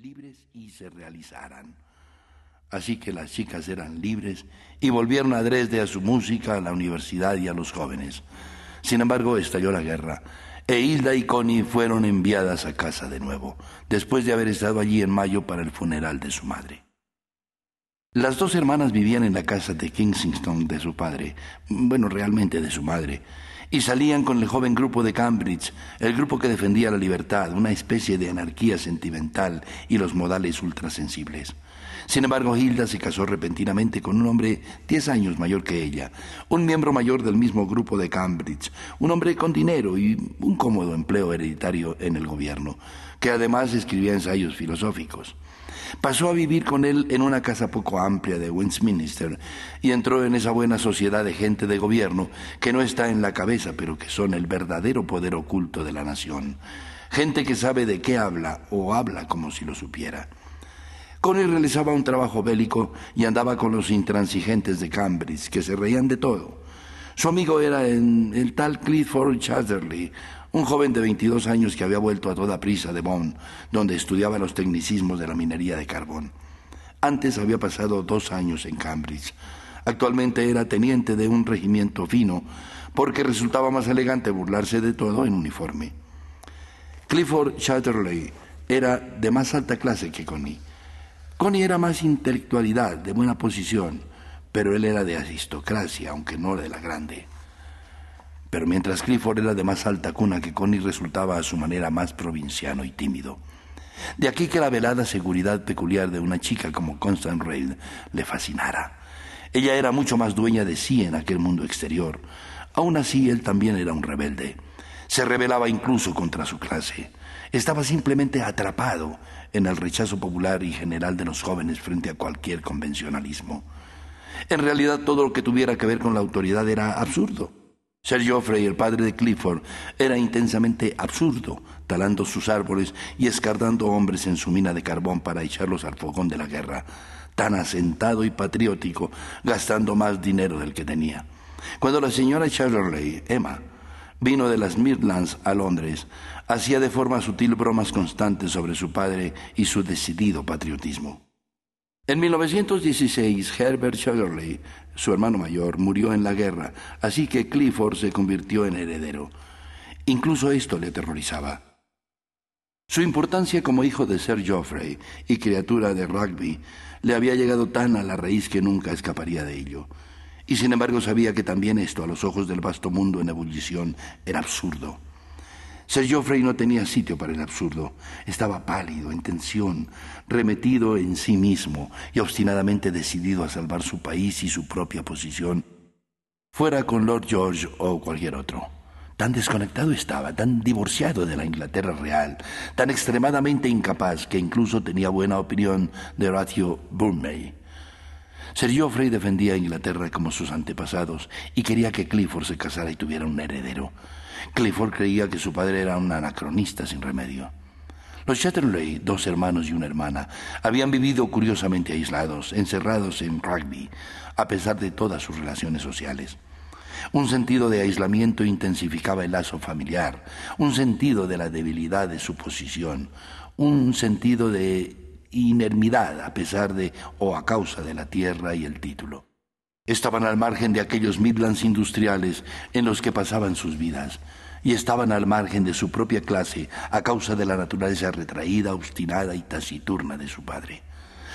libres y se realizaran. Así que las chicas eran libres y volvieron a Dresde a su música, a la universidad y a los jóvenes. Sin embargo, estalló la guerra e Hilda y Connie fueron enviadas a casa de nuevo, después de haber estado allí en mayo para el funeral de su madre. Las dos hermanas vivían en la casa de Kingsington de su padre, bueno, realmente de su madre, y salían con el joven grupo de Cambridge, el grupo que defendía la libertad, una especie de anarquía sentimental y los modales ultrasensibles. Sin embargo, Hilda se casó repentinamente con un hombre diez años mayor que ella, un miembro mayor del mismo grupo de Cambridge, un hombre con dinero y un cómodo empleo hereditario en el gobierno, que además escribía ensayos filosóficos. Pasó a vivir con él en una casa poco amplia de Westminster y entró en esa buena sociedad de gente de gobierno que no está en la cabeza, pero que son el verdadero poder oculto de la nación. Gente que sabe de qué habla o habla como si lo supiera. Connie realizaba un trabajo bélico y andaba con los intransigentes de Cambridge, que se reían de todo. Su amigo era el tal Clifford Chatterley, un joven de 22 años que había vuelto a toda prisa de Bonn, donde estudiaba los tecnicismos de la minería de carbón. Antes había pasado dos años en Cambridge. Actualmente era teniente de un regimiento fino, porque resultaba más elegante burlarse de todo en uniforme. Clifford Chatterley era de más alta clase que Connie Connie era más intelectualidad, de buena posición, pero él era de aristocracia, aunque no de la grande. Pero mientras Clifford era de más alta cuna que Connie resultaba a su manera más provinciano y tímido. De aquí que la velada seguridad peculiar de una chica como Constance Reid le fascinara. Ella era mucho más dueña de sí en aquel mundo exterior. Aún así, él también era un rebelde. Se rebelaba incluso contra su clase. Estaba simplemente atrapado en el rechazo popular y general de los jóvenes frente a cualquier convencionalismo. En realidad todo lo que tuviera que ver con la autoridad era absurdo. Sir Geoffrey, el padre de Clifford, era intensamente absurdo, talando sus árboles y escardando hombres en su mina de carbón para echarlos al fogón de la guerra, tan asentado y patriótico, gastando más dinero del que tenía. Cuando la señora Chatterley, Emma, vino de las Midlands a Londres, hacía de forma sutil bromas constantes sobre su padre y su decidido patriotismo. En 1916, Herbert Chatterley, su hermano mayor, murió en la guerra, así que Clifford se convirtió en heredero. Incluso esto le aterrorizaba. Su importancia como hijo de Sir Geoffrey y criatura de rugby le había llegado tan a la raíz que nunca escaparía de ello. Y sin embargo sabía que también esto, a los ojos del vasto mundo en ebullición, era absurdo. Sir Geoffrey no tenía sitio para el absurdo. Estaba pálido, en tensión, remetido en sí mismo y obstinadamente decidido a salvar su país y su propia posición, fuera con Lord George o cualquier otro. Tan desconectado estaba, tan divorciado de la Inglaterra real, tan extremadamente incapaz que incluso tenía buena opinión de Horatio Burney. Sir Geoffrey defendía a Inglaterra como sus antepasados y quería que Clifford se casara y tuviera un heredero. Clifford creía que su padre era un anacronista sin remedio. Los Chatterley, dos hermanos y una hermana, habían vivido curiosamente aislados, encerrados en rugby, a pesar de todas sus relaciones sociales. Un sentido de aislamiento intensificaba el lazo familiar, un sentido de la debilidad de su posición, un sentido de inermidad a pesar de o a causa de la tierra y el título. Estaban al margen de aquellos Midlands industriales en los que pasaban sus vidas, y estaban al margen de su propia clase a causa de la naturaleza retraída, obstinada y taciturna de su padre.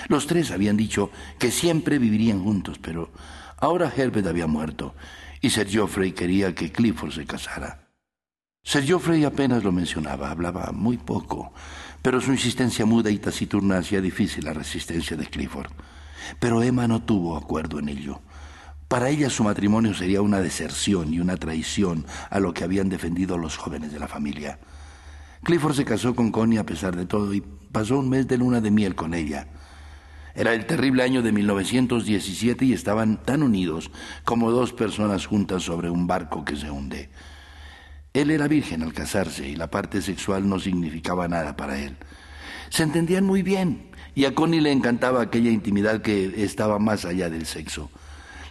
Los tres habían dicho que siempre vivirían juntos, pero ahora Herbert había muerto y Sir Geoffrey quería que Clifford se casara. Sir Geoffrey apenas lo mencionaba, hablaba muy poco, pero su insistencia muda y taciturna hacía difícil la resistencia de Clifford. Pero Emma no tuvo acuerdo en ello. Para ella su matrimonio sería una deserción y una traición a lo que habían defendido los jóvenes de la familia. Clifford se casó con Connie a pesar de todo y pasó un mes de luna de miel con ella. Era el terrible año de 1917 y estaban tan unidos como dos personas juntas sobre un barco que se hunde. Él era virgen al casarse y la parte sexual no significaba nada para él. Se entendían muy bien y a Connie le encantaba aquella intimidad que estaba más allá del sexo.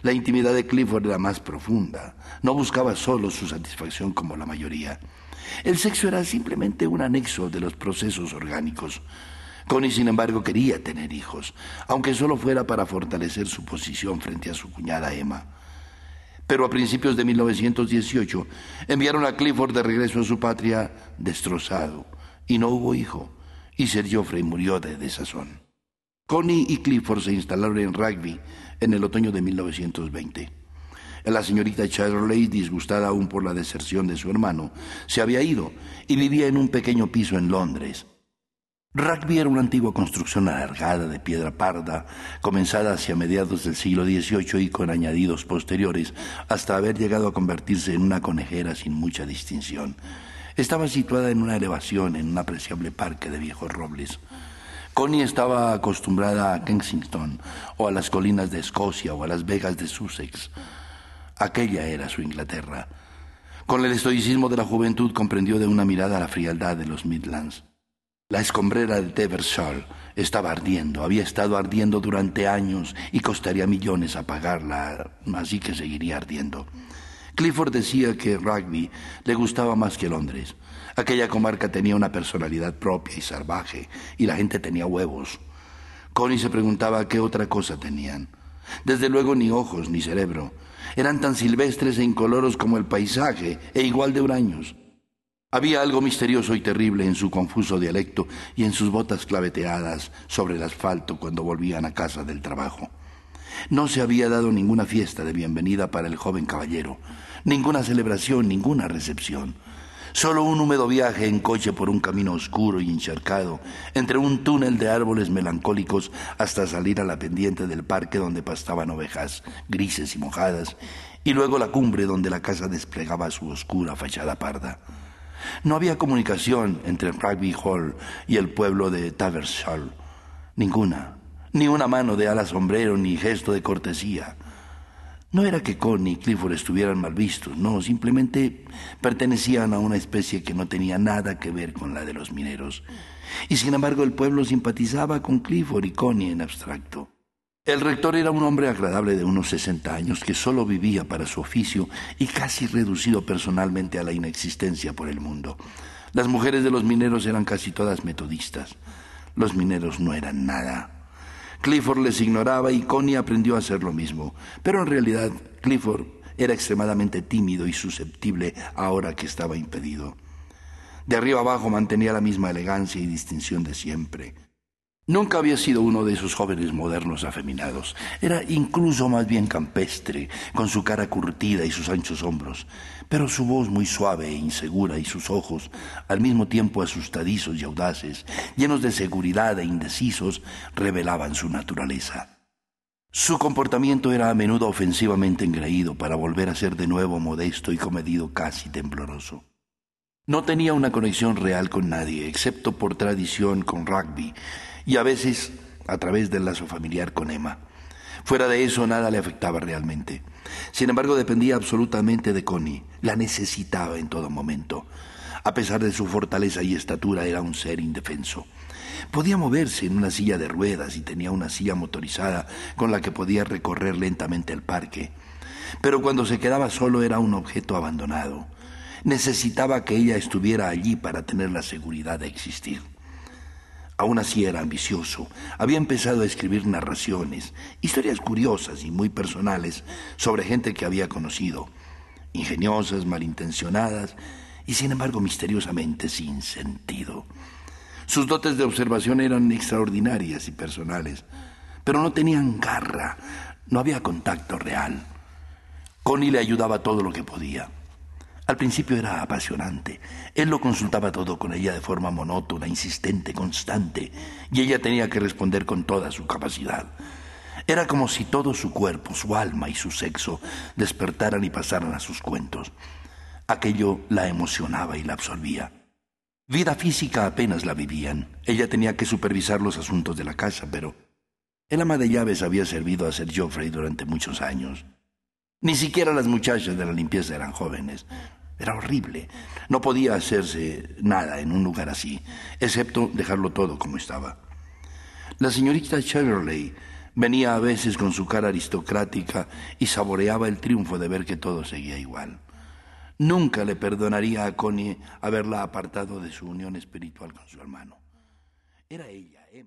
La intimidad de Clifford era más profunda. No buscaba solo su satisfacción como la mayoría. El sexo era simplemente un anexo de los procesos orgánicos. Connie, sin embargo, quería tener hijos, aunque solo fuera para fortalecer su posición frente a su cuñada Emma. Pero a principios de 1918 enviaron a Clifford de regreso a su patria destrozado, y no hubo hijo, y Sir Geoffrey murió de desazón. Connie y Clifford se instalaron en Rugby en el otoño de 1920. La señorita Chatterley, disgustada aún por la deserción de su hermano, se había ido y vivía en un pequeño piso en Londres. Rugby era una antigua construcción alargada de piedra parda, comenzada hacia mediados del siglo XVIII y con añadidos posteriores, hasta haber llegado a convertirse en una conejera sin mucha distinción. Estaba situada en una elevación, en un apreciable parque de viejos robles. Connie estaba acostumbrada a Kensington, o a las colinas de Escocia, o a las vegas de Sussex. Aquella era su Inglaterra. Con el estoicismo de la juventud comprendió de una mirada la frialdad de los Midlands. La escombrera de Teversall estaba ardiendo, había estado ardiendo durante años y costaría millones apagarla, así que seguiría ardiendo. Clifford decía que Rugby le gustaba más que Londres. Aquella comarca tenía una personalidad propia y salvaje, y la gente tenía huevos. Connie se preguntaba qué otra cosa tenían. Desde luego ni ojos ni cerebro. Eran tan silvestres e incoloros como el paisaje, e igual de huraños. Había algo misterioso y terrible en su confuso dialecto y en sus botas claveteadas sobre el asfalto cuando volvían a casa del trabajo. No se había dado ninguna fiesta de bienvenida para el joven caballero, ninguna celebración, ninguna recepción. Solo un húmedo viaje en coche por un camino oscuro y encharcado, entre un túnel de árboles melancólicos hasta salir a la pendiente del parque donde pastaban ovejas grises y mojadas, y luego la cumbre donde la casa desplegaba su oscura fachada parda. No había comunicación entre Rugby Hall y el pueblo de Tavershall. Ninguna. Ni una mano de ala sombrero ni gesto de cortesía. No era que Connie y Clifford estuvieran mal vistos, no, simplemente pertenecían a una especie que no tenía nada que ver con la de los mineros. Y sin embargo el pueblo simpatizaba con Clifford y Connie en abstracto. El rector era un hombre agradable de unos sesenta años que solo vivía para su oficio y casi reducido personalmente a la inexistencia por el mundo. Las mujeres de los mineros eran casi todas metodistas. Los mineros no eran nada. Clifford les ignoraba y Connie aprendió a hacer lo mismo. Pero en realidad Clifford era extremadamente tímido y susceptible ahora que estaba impedido. De arriba abajo mantenía la misma elegancia y distinción de siempre. Nunca había sido uno de esos jóvenes modernos afeminados. Era incluso más bien campestre, con su cara curtida y sus anchos hombros, pero su voz muy suave e insegura y sus ojos, al mismo tiempo asustadizos y audaces, llenos de seguridad e indecisos, revelaban su naturaleza. Su comportamiento era a menudo ofensivamente engreído para volver a ser de nuevo modesto y comedido casi tembloroso. No tenía una conexión real con nadie, excepto por tradición con rugby, y a veces a través del lazo familiar con Emma. Fuera de eso nada le afectaba realmente. Sin embargo, dependía absolutamente de Connie. La necesitaba en todo momento. A pesar de su fortaleza y estatura, era un ser indefenso. Podía moverse en una silla de ruedas y tenía una silla motorizada con la que podía recorrer lentamente el parque. Pero cuando se quedaba solo era un objeto abandonado. Necesitaba que ella estuviera allí para tener la seguridad de existir. Aún así era ambicioso. Había empezado a escribir narraciones, historias curiosas y muy personales sobre gente que había conocido, ingeniosas, malintencionadas y sin embargo misteriosamente sin sentido. Sus dotes de observación eran extraordinarias y personales, pero no tenían garra, no había contacto real. Connie le ayudaba todo lo que podía. Al principio era apasionante. Él lo consultaba todo con ella de forma monótona, insistente, constante, y ella tenía que responder con toda su capacidad. Era como si todo su cuerpo, su alma y su sexo despertaran y pasaran a sus cuentos. Aquello la emocionaba y la absorbía. Vida física apenas la vivían. Ella tenía que supervisar los asuntos de la casa, pero el ama de llaves había servido a Sir Geoffrey durante muchos años. Ni siquiera las muchachas de la limpieza eran jóvenes. Era horrible. No podía hacerse nada en un lugar así, excepto dejarlo todo como estaba. La señorita Chatterley venía a veces con su cara aristocrática y saboreaba el triunfo de ver que todo seguía igual. Nunca le perdonaría a Connie haberla apartado de su unión espiritual con su hermano. Era ella.